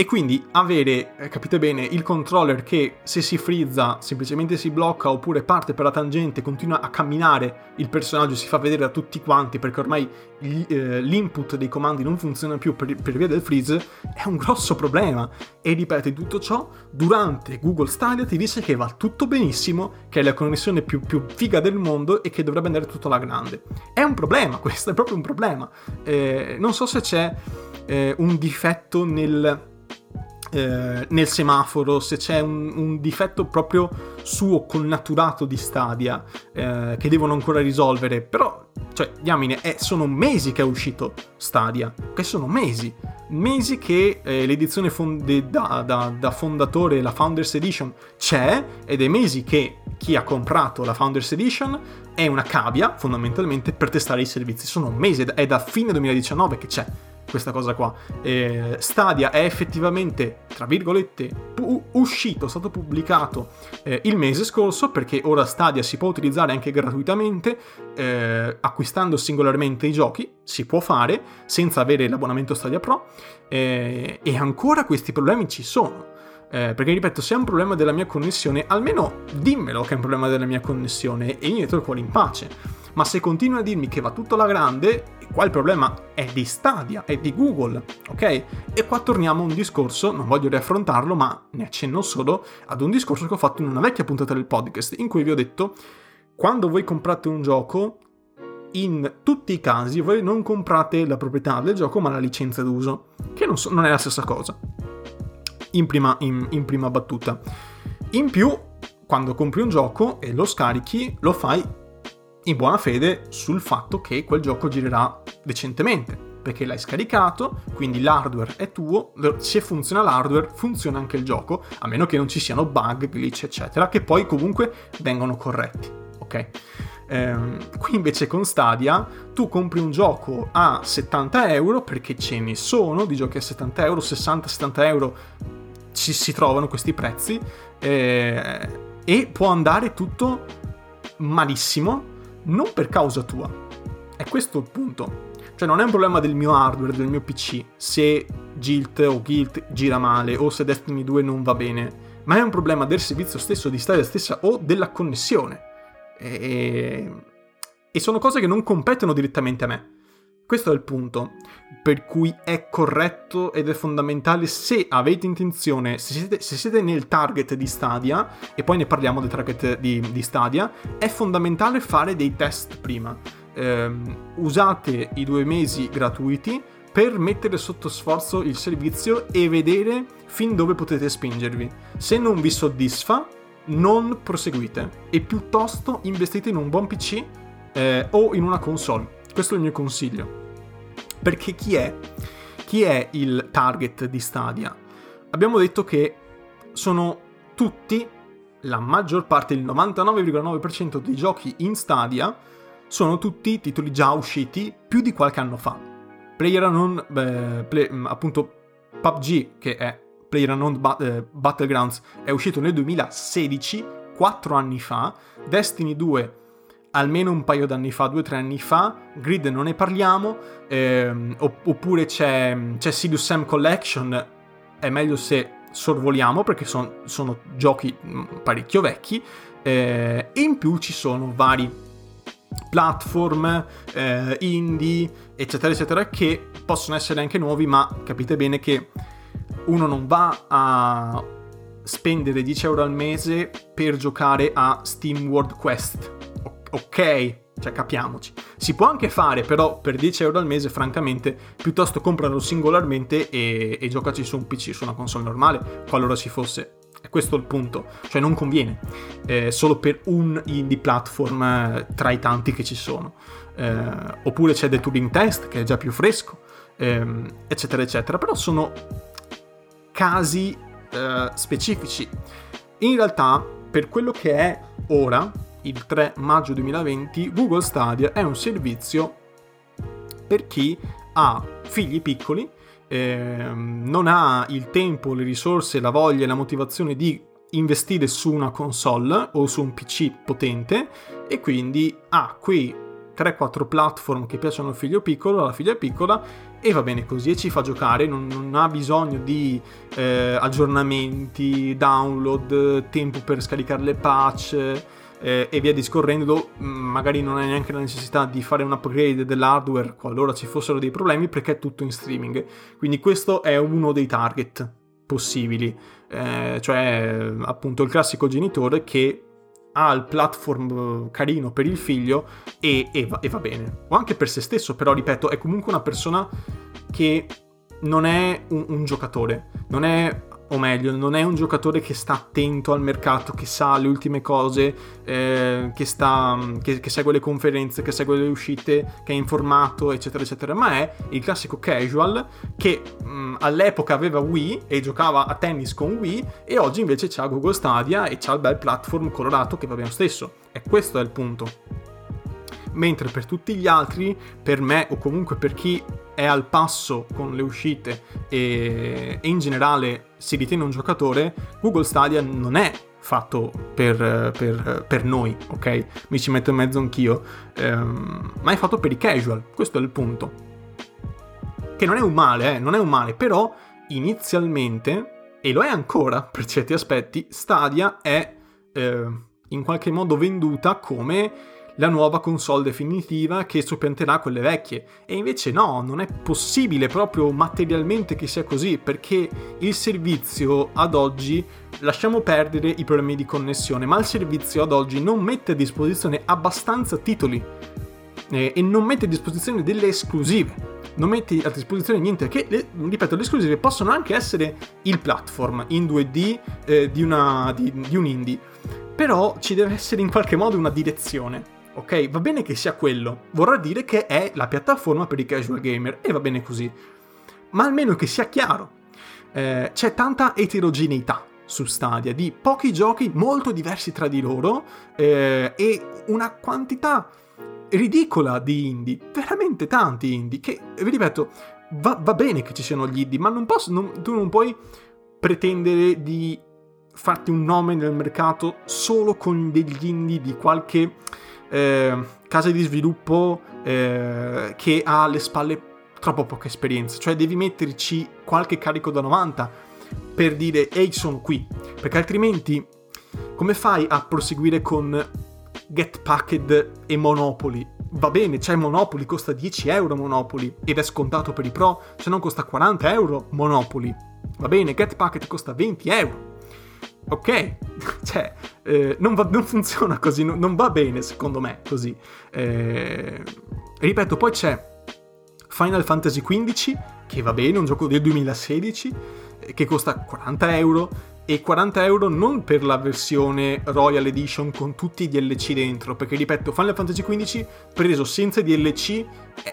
E quindi avere, eh, capite bene, il controller che se si frizza semplicemente si blocca oppure parte per la tangente, continua a camminare il personaggio, si fa vedere a tutti quanti perché ormai eh, l'input dei comandi non funziona più per, per, via del freeze, è un grosso problema. E ripete tutto ciò durante Google Stadia ti dice che va tutto benissimo, che è la connessione più, più figa del mondo e che dovrebbe andare tutto alla grande. È un problema, questo è proprio un problema. Eh, non so se c'è eh, un difetto nel eh, nel semaforo, se c'è un, un, difetto proprio suo connaturato di Stadia eh, che devono ancora risolvere, però, cioè, diamine, è, sono mesi che è uscito Stadia, che sono mesi, mesi che eh, l'edizione fonde, da, da, da, fondatore, la Founders Edition, c'è, ed è mesi che chi ha comprato la Founders Edition è una cavia, fondamentalmente, per testare i servizi. Sono mesi, è da fine 2019 che c'è questa cosa qua. Eh, Stadia è effettivamente, tra virgolette, pu- uscito, è stato pubblicato eh, il mese scorso perché ora Stadia si può utilizzare anche gratuitamente eh, acquistando singolarmente i giochi, si può fare senza avere l'abbonamento Stadia Pro eh, e ancora questi problemi ci sono. Eh, perché ripeto, se è un problema della mia connessione, almeno dimmelo che è un problema della mia connessione e io metto il cuore in pace ma se continua a dirmi che va tutto alla grande, qua il problema è di Stadia, è di Google, ok? E qua torniamo a un discorso, non voglio riaffrontarlo, ma ne accenno solo ad un discorso che ho fatto in una vecchia puntata del podcast, in cui vi ho detto, quando voi comprate un gioco, in tutti i casi voi non comprate la proprietà del gioco, ma la licenza d'uso, che non, so, non è la stessa cosa, in prima, in, in prima battuta. In più, quando compri un gioco e lo scarichi, lo fai in buona fede sul fatto che quel gioco girerà decentemente, perché l'hai scaricato, quindi l'hardware è tuo, se funziona l'hardware funziona anche il gioco, a meno che non ci siano bug, glitch, eccetera, che poi comunque vengono corretti, ok? Ehm, qui invece con Stadia tu compri un gioco a 70 euro perché ce ne sono di giochi a 70 euro, 60-70 euro ci si trovano questi prezzi eh, e può andare tutto malissimo non per causa tua. È questo il punto. Cioè non è un problema del mio hardware, del mio PC, se Guild o Guild gira male o se Destiny 2 non va bene, ma è un problema del servizio stesso, di Stadia stessa o della connessione. E... e sono cose che non competono direttamente a me. Questo è il punto per cui è corretto ed è fondamentale se avete intenzione, se siete, se siete nel target di Stadia, e poi ne parliamo del target di, di Stadia, è fondamentale fare dei test prima. Eh, usate i due mesi gratuiti per mettere sotto sforzo il servizio e vedere fin dove potete spingervi. Se non vi soddisfa, non proseguite e piuttosto investite in un buon PC eh, o in una console. Questo è il mio consiglio. Perché chi è? Chi è il target di Stadia? Abbiamo detto che sono tutti, la maggior parte, il 99,9% dei giochi in Stadia sono tutti titoli già usciti più di qualche anno fa. PlayerUnknown, beh, play, mm, appunto PUBG, che è PlayerUnknown eh, Battlegrounds, è uscito nel 2016, 4 anni fa. Destiny 2 almeno un paio d'anni fa, due o tre anni fa, Grid non ne parliamo, ehm, oppure c'è, c'è Sidious Sam Collection, è meglio se sorvoliamo perché son, sono giochi mm, parecchio vecchi, eh, e in più ci sono vari platform, eh, indie, eccetera, eccetera, che possono essere anche nuovi, ma capite bene che uno non va a spendere 10 euro al mese per giocare a Steam World Quest ok, cioè capiamoci. Si può anche fare, però per 10 euro al mese, francamente, piuttosto compralo singolarmente e, e giocaci su un PC, su una console normale, qualora ci fosse. È questo il punto, cioè non conviene, eh, solo per un indie platform eh, tra i tanti che ci sono. Eh, oppure c'è The Turing Test, che è già più fresco, ehm, eccetera, eccetera. Però sono casi eh, specifici. In realtà, per quello che è ora, il 3 maggio 2020, Google Stadia è un servizio per chi ha figli piccoli eh, non ha il tempo, le risorse, la voglia e la motivazione di investire su una console o su un PC potente e quindi ha quei 3-4 platform che piacciono al figlio piccolo, alla figlia piccola e va bene così e ci fa giocare, non, non ha bisogno di eh, aggiornamenti, download, tempo per scaricare le patch eh, e via discorrendo, mm, magari non hai neanche la necessità di fare un upgrade dell'hardware qualora ci fossero dei problemi perché è tutto in streaming. Quindi questo è uno dei target possibili, eh, cioè appunto il classico genitore che ha il platform carino per il figlio e, e, va, e va bene, o anche per se stesso, però ripeto, è comunque una persona che non è un, un giocatore, non è o meglio, non è un giocatore che sta attento al mercato, che sa le ultime cose, eh, che, sta, che, che, segue le conferenze, che segue le uscite, che è informato, eccetera, eccetera, ma è il classico casual che mh, all'epoca aveva Wii e giocava a tennis con Wii e oggi invece c'ha Google Stadia e c'ha il bel platform colorato che va bene lo stesso. E questo è il punto mentre per tutti gli altri, per me o comunque per chi è al passo con le uscite e, e in generale si ritiene un giocatore, Google Stadia non è fatto per, per, per, noi, ok? Mi ci metto in mezzo anch'io, ehm, ma è fatto per i casual, questo è il punto. Che non è un male, eh, non è un male, però inizialmente, e lo è ancora per certi aspetti, Stadia è eh, in qualche modo venduta come la nuova console definitiva che soppianterà quelle vecchie. E invece no, non è possibile proprio materialmente che sia così, perché il servizio ad oggi, lasciamo perdere i problemi di connessione, ma il servizio ad oggi non mette a disposizione abbastanza titoli eh, e non mette a disposizione delle esclusive. Non metti a disposizione niente, che ripeto, le esclusive possono anche essere il platform in 2D eh, di, una, di, di un indie, però ci deve essere in qualche modo una direzione ok? Va bene che sia quello, vorrà dire che è la piattaforma per i casual gamer e va bene così. Ma almeno che sia chiaro. Eh, c'è tanta eterogeneità su Stadia di pochi giochi molto diversi tra di loro eh, e una quantità ridicola di indie, veramente tanti indie, che vi ripeto, va, va bene che ci siano gli indie, ma non posso, non, tu non puoi pretendere di farti un nome nel mercato solo con degli indie di qualche eh, casa di sviluppo eh, che ha alle spalle troppo poca esperienza, cioè devi metterci qualche carico da 90 per dire ehi sono qui, perché altrimenti come fai a proseguire con Get Packed e Monopoly? Va bene, c'è Monopoly, costa 10 euro Monopoly ed è scontato per i pro, se non costa 40 euro Monopoly. Va bene, Get Packet costa 20 euro ok, cioè, eh, non, va, non, funziona così, non, non, va bene secondo me così. Eh, ripeto, poi c'è Final Fantasy XV, che va bene, un gioco del 2016, eh, che costa 40 euro, e 40 euro non per la versione Royal Edition con tutti i DLC dentro, perché ripeto, Final Fantasy XV preso senza DLC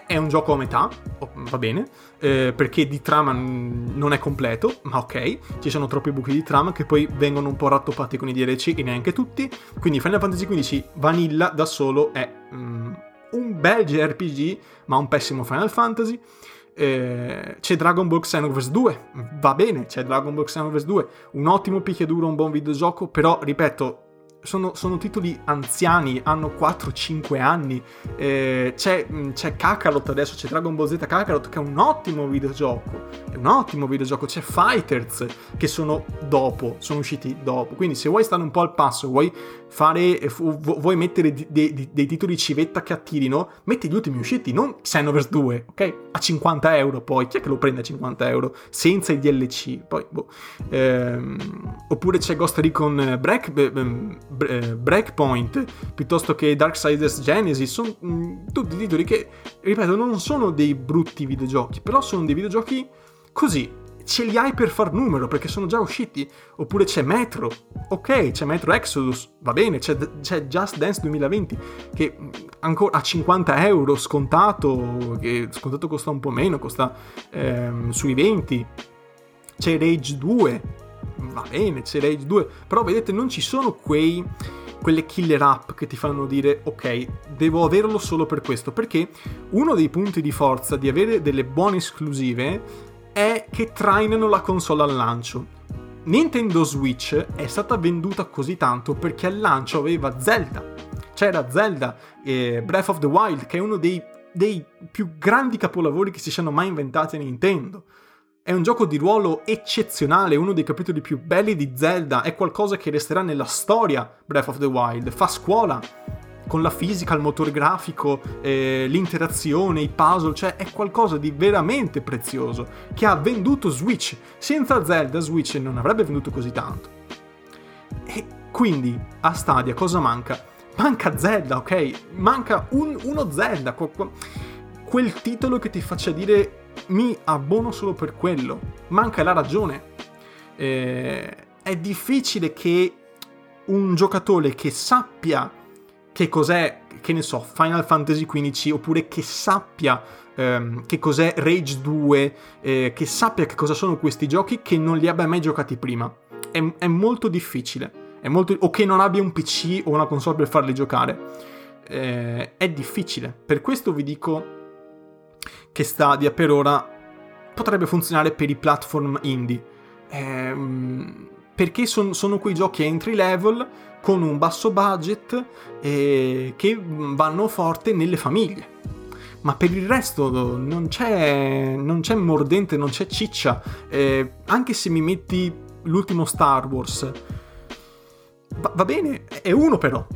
è un gioco a metà, va bene, eh, perché di trama non è completo, ma ok, ci sono troppi buchi di trama che poi vengono un po' rattoppati con i DLC e neanche tutti, quindi Final Fantasy XV Vanilla da solo è mm, un bel JRPG, ma un pessimo Final Fantasy. Eh, c'è Dragon Ball Xenoverse 2, va bene, c'è Dragon Ball Xenoverse 2, un ottimo picchiaduro, un buon videogioco, però ripeto, sono, sono, titoli anziani, hanno 4-5 anni. Eh, c'è, mm, c'è, Kakarot adesso, c'è Dragon Ball Z Kakarot che è un ottimo videogioco. È un ottimo videogioco. C'è Fighters che sono dopo, sono usciti dopo. Quindi se vuoi stare un po' al passo, vuoi fare, vuoi mettere dei, dei, dei titoli civetta che attirino, metti gli ultimi usciti, non Xenoverse 2, ok? A 50 euro poi. Chi è che lo prende a 50 euro? Senza i DLC. Poi, boh. Ehm, oppure c'è Ghost Recon Break, eh, Breakpoint piuttosto che Darksiders Genesis, sono mm, tutti titoli che, ripeto, non sono dei brutti videogiochi, però sono dei videogiochi così, ce li hai per far numero perché sono già usciti. Oppure c'è Metro, ok, c'è Metro Exodus, va bene, c'è, c'è Just Dance 2020 che ancora a 50 euro scontato, che scontato costa un po' meno, costa ehm, sui 20. C'è Rage 2, va bene, c'è Rage 2, però vedete non ci sono quei quelle killer app che ti fanno dire ok, devo averlo solo per questo, perché uno dei punti di forza di avere delle buone esclusive è che trainano la console al lancio. Nintendo Switch è stata venduta così tanto perché al lancio aveva Zelda. C'era Zelda e Breath of the Wild, che è uno dei, dei più grandi capolavori che si siano mai inventati a Nintendo. È un gioco di ruolo eccezionale, uno dei capitoli più belli di Zelda, è qualcosa che resterà nella storia Breath of the Wild, fa scuola con la fisica, il motore grafico, eh, l'interazione, i puzzle, cioè è qualcosa di veramente prezioso che ha venduto Switch. Senza Zelda Switch non avrebbe venduto così tanto. E quindi a Stadia cosa manca? Manca Zelda, ok? Manca un, uno Zelda, quel titolo che ti faccia dire mi abbono solo per quello. Manca la ragione. Eh, è difficile che un giocatore che sappia che cos'è, che ne so, Final Fantasy XV, oppure che sappia ehm, che cos'è Rage 2, eh, che sappia che cosa sono questi giochi, che non li abbia mai giocati prima. È, è molto difficile. È molto, o che non abbia un PC o una console per farli giocare. Eh, è difficile. Per questo vi dico che Stadia per ora potrebbe funzionare per i platform indie. Ehm, perché son, sono quei giochi entry level con un basso budget eh, che vanno forte nelle famiglie. Ma per il resto non c'è, non c'è mordente, non c'è ciccia. Eh, anche se mi metti l'ultimo Star Wars, va, va bene, è uno però.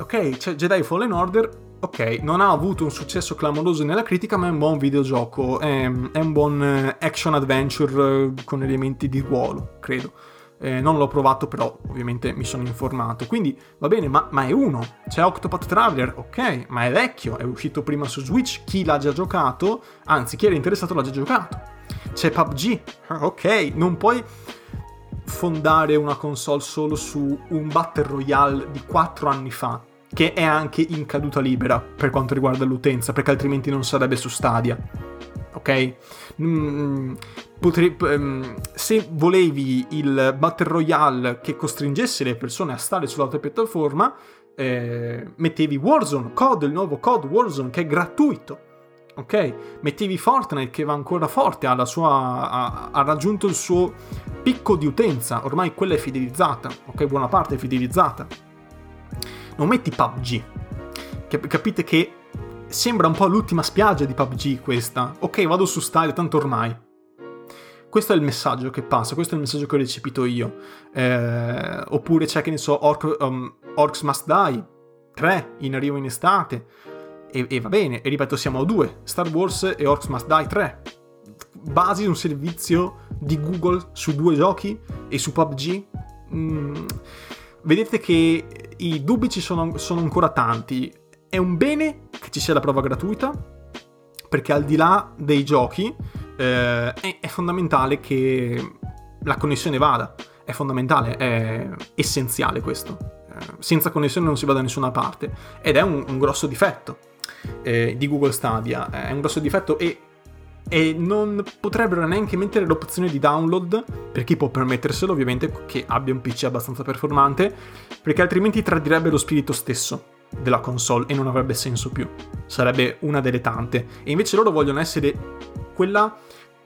Ok, c'è Jedi Fallen Order, ok, non ha avuto un successo clamoroso nella critica, ma è un buon videogioco, è, è un buon eh, action adventure eh, con elementi di ruolo, credo. Eh, non l'ho provato, però ovviamente mi sono informato. Quindi va bene, ma, ma, è uno. C'è Octopath Traveler, ok, ma è vecchio, è uscito prima su Switch. Chi l'ha già giocato, anzi, chi era interessato l'ha già giocato. C'è PUBG, ok, non puoi fondare una console solo su un Battle Royale di 4 anni fa che è anche in caduta libera per quanto riguarda l'utenza, perché altrimenti non sarebbe su Stadia. Ok? Mm, potre- um, se volevi il Battle Royale che costringesse le persone a stare sull'altra piattaforma, eh, mettevi Warzone, COD, il nuovo COD Warzone che è gratuito. Ok? Mettevi Fortnite che va ancora forte, ha, sua, ha, ha raggiunto il suo picco di utenza, ormai quella è fidelizzata, ok? Buona parte è fidelizzata non metti PUBG. Capite che sembra un po' l'ultima spiaggia di PUBG questa. Ok, vado su Style, tanto ormai. Questo è il messaggio che passa, questo è il messaggio che ho recepito io. Eh, oppure c'è, che ne so, Orc, um, Orcs Must Die 3 in arrivo in estate. E, e, va bene, e ripeto, siamo a due, Star Wars e Orcs Must Die 3. Basi un servizio di Google su due giochi e su PUBG? Mm, vedete che i dubbi ci sono, sono ancora tanti. È un bene che ci sia la prova gratuita, perché al di là dei giochi eh, è, è, fondamentale che la connessione vada. È fondamentale, è essenziale questo. Eh, senza connessione non si va da nessuna parte. Ed è un, un grosso difetto eh, di Google Stadia. È un grosso difetto e e non potrebbero neanche mettere l'opzione di download per chi può permetterselo ovviamente che abbia un PC abbastanza performante perché altrimenti tradirebbe lo spirito stesso della console e non avrebbe senso più. Sarebbe una delle tante. E invece loro vogliono essere quella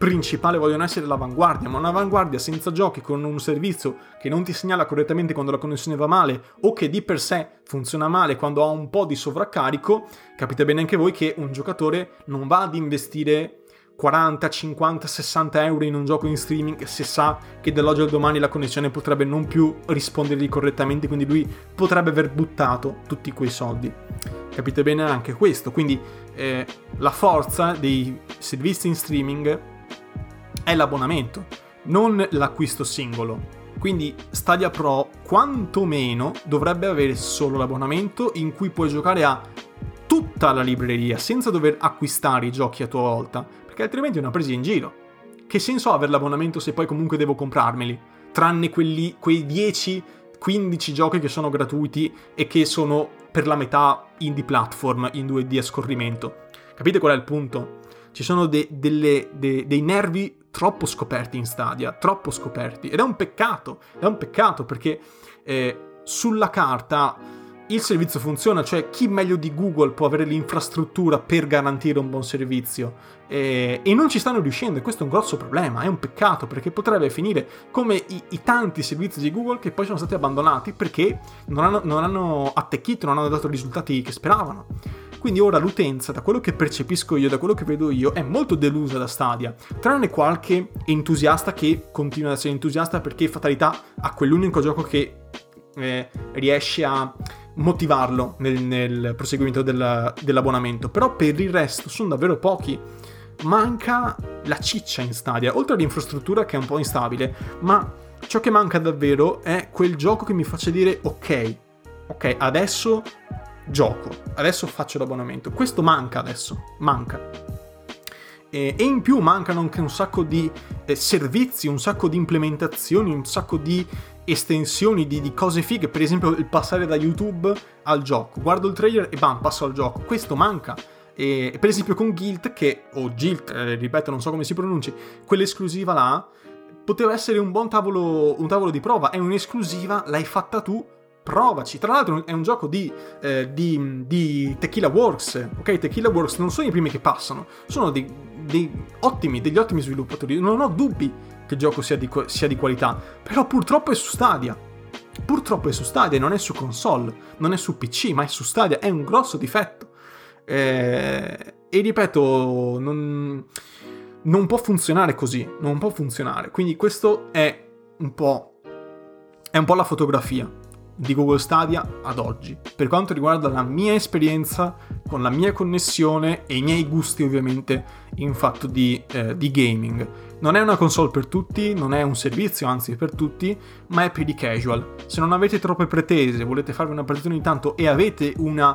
principale vogliono essere l'avanguardia, ma un'avanguardia senza giochi con un servizio che non ti segnala correttamente quando la connessione va male o che di per sé funziona male quando ha un po' di sovraccarico, capite bene anche voi che un giocatore non va ad investire 40, 50, 60 euro in un gioco in streaming se sa che dall'oggi al domani la connessione potrebbe non più rispondergli correttamente, quindi lui potrebbe aver buttato tutti quei soldi. Capite bene anche questo? Quindi eh, la forza dei servizi in streaming è l'abbonamento, non l'acquisto singolo. Quindi Stadia Pro quantomeno dovrebbe avere solo l'abbonamento in cui puoi giocare a tutta la libreria senza dover acquistare i giochi a tua volta perché altrimenti è una presa in giro. che senso ha avere l'abbonamento se poi comunque devo comprarmeli? Tranne quelli, quei 10, 15 giochi che sono gratuiti e che sono per la metà indie platform in 2D a scorrimento. Capite qual è il punto? Ci sono de, delle, de, dei nervi troppo scoperti in Stadia, troppo scoperti. Ed è un peccato, è un peccato perché eh, sulla carta il servizio funziona, cioè chi meglio di Google può avere l'infrastruttura per garantire un buon servizio e, e non ci stanno riuscendo e questo è un grosso problema, è un peccato perché potrebbe finire come i, i tanti servizi di Google che poi sono stati abbandonati perché non hanno, non hanno attecchito, non hanno dato i risultati che speravano. Quindi ora l'utenza, da quello che percepisco io, da quello che vedo io, è molto delusa da Stadia, tranne qualche entusiasta che continua ad essere entusiasta perché fatalità ha quell'unico gioco che eh, riesce a motivarlo nel, nel proseguimento della, dell'abbonamento. Però per il resto sono davvero pochi. Manca la ciccia in Stadia, oltre all'infrastruttura che è un po' instabile, ma ciò che manca davvero è quel gioco che mi faccia dire ok, ok, adesso gioco, adesso faccio l'abbonamento. Questo manca adesso, manca. E, in più mancano anche un sacco di eh, servizi, un sacco di implementazioni, un sacco di estensioni di, di, cose fighe, per esempio il passare da YouTube al gioco. Guardo il trailer e bam, passo al gioco. Questo manca. E, per esempio con Guild, che, o Guild, eh, ripeto, non so come si pronunci, quell'esclusiva là, poteva essere un buon tavolo, un tavolo di prova. È un'esclusiva, l'hai fatta tu, provaci. Tra l'altro è un gioco di, eh, di, di, Tequila Works, ok? Tequila Works non sono i primi che passano, sono dei, dei ottimi, degli ottimi sviluppatori, non ho dubbi che il gioco sia di, sia di qualità, però purtroppo è su Stadia. Purtroppo è su Stadia, non è su console, non è su PC, ma è su Stadia, è un grosso difetto. Eh, e ripeto, non, non può funzionare così, non può funzionare. Quindi questo è un po', è un po' la fotografia di Google Stadia ad oggi. Per quanto riguarda la mia esperienza con la mia connessione e i miei gusti ovviamente in fatto di, eh, di gaming. Non è una console per tutti, non è un servizio anzi per tutti, ma è per i casual. Se non avete troppe pretese, volete farvi una partita ogni tanto e avete una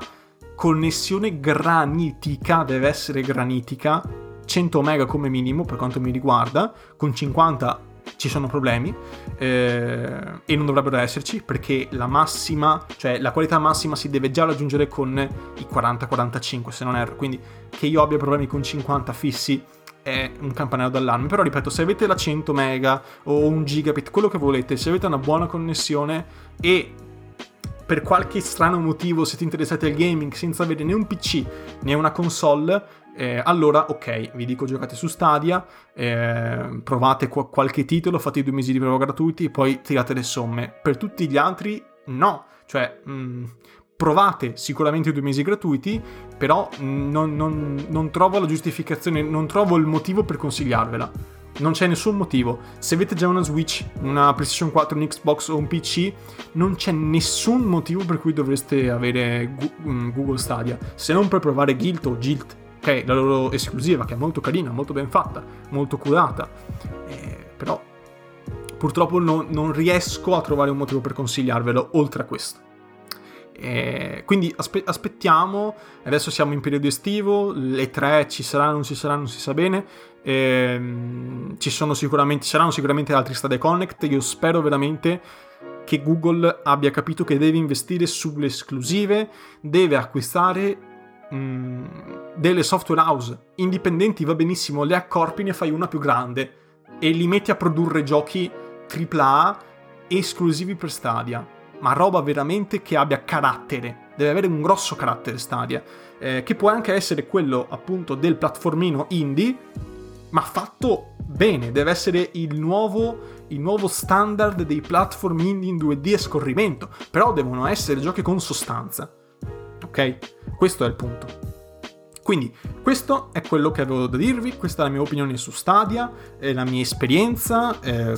connessione granitica, deve essere granitica, 100 mega come minimo per quanto mi riguarda, con 50 ci sono problemi eh, e non dovrebbero esserci perché la massima, cioè la qualità massima si deve già raggiungere con i 40-45 se non erro, quindi che io abbia problemi con 50 fissi è un campanello d'allarme. Però ripeto, se avete la 100 mega o un gigabit, quello che volete, se avete una buona connessione e per qualche strano motivo siete interessati al gaming senza avere né un PC né una console, eh, allora ok, vi dico giocate su Stadia, eh, provate qu- qualche titolo, fate due mesi di prova gratuiti e poi tirate le somme. Per tutti gli altri no, cioè mh, mm, provate sicuramente due mesi gratuiti, però non, non, non trovo la giustificazione, non trovo il motivo per consigliarvela. Non c'è nessun motivo. Se avete già una Switch, una PlayStation 4, un Xbox o un PC, non c'è nessun motivo per cui dovreste avere mm, Google Stadia, se non per provare Guild o Guild, che è la loro esclusiva, che è molto carina, molto ben fatta, molto curata. Eh, però purtroppo non, non riesco a trovare un motivo per consigliarvelo oltre a questo. Quindi aspe- aspettiamo, adesso siamo in periodo estivo, le tre ci saranno, non ci saranno, non si sa bene. Ehm, ci sicuramente, saranno sicuramente altri Stadia Connect. Io spero veramente che Google abbia capito che deve investire sulle esclusive, deve acquistare mh, mm, delle software house indipendenti, va benissimo, le accorpi, ne fai una più grande e li metti a produrre giochi AAA esclusivi per Stadia ma roba veramente che abbia carattere. Deve avere un grosso carattere Stadia, eh, che può anche essere quello appunto del platformino indie, ma fatto bene. Deve essere il nuovo, il nuovo standard dei platform indie in 2D a scorrimento. Però devono essere giochi con sostanza. Ok? Questo è il punto. Quindi questo è quello che avevo da dirvi, questa è la mia opinione su Stadia, la mia esperienza, eh,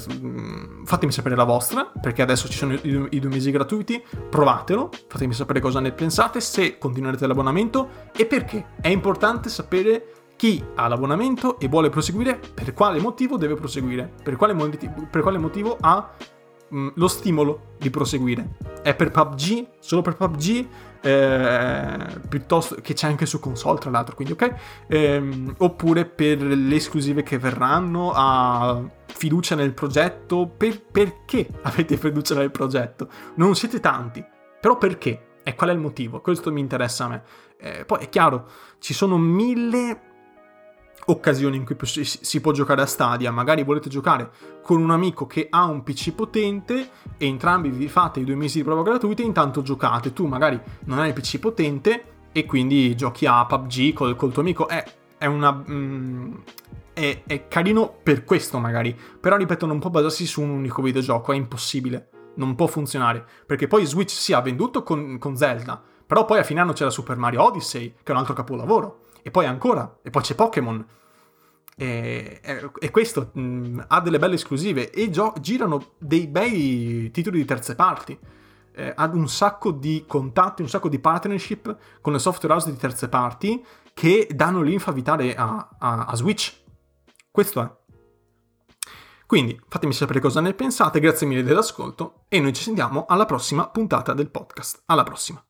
fatemi sapere la vostra, perché adesso ci sono i, i due mesi gratuiti, provatelo, fatemi sapere cosa ne pensate, se continuerete l'abbonamento e perché. È importante sapere chi ha l'abbonamento e vuole proseguire, per quale motivo deve proseguire, per quale, motivo, per quale motivo ha mh, mm, lo stimolo di proseguire. È per PUBG, solo per PUBG, eh, piuttosto che c'è anche su console tra l'altro, quindi ok, eh, oppure per le esclusive che verranno, a fiducia nel progetto, per, perché avete fiducia nel progetto? Non siete tanti, però perché? E qual è il motivo? Questo mi interessa a me. Eh, poi è chiaro, ci sono mille occasioni in cui si può giocare a Stadia, magari volete giocare con un amico che ha un PC potente e entrambi vi fate i due mesi di prova gratuita e intanto giocate, tu magari non hai il PC potente e quindi giochi a PUBG col, col tuo amico, è, è una... Mm, è, è, carino per questo magari, però ripeto non può basarsi su un unico videogioco, è impossibile, non può funzionare, perché poi Switch si è venduto con, con Zelda, però poi a fine anno c'era Super Mario Odyssey, che è un altro capolavoro, e poi ancora, e poi c'è Pokémon, e, e, questo mh, ha delle belle esclusive e gio- girano dei bei titoli di terze parti. Eh, ha un sacco di contatti, un sacco di partnership con le software house di terze parti che danno l'infa vitale a, a, a Switch. Questo è. Quindi fatemi sapere cosa ne pensate, grazie mille dell'ascolto e noi ci sentiamo alla prossima puntata del podcast. Alla prossima.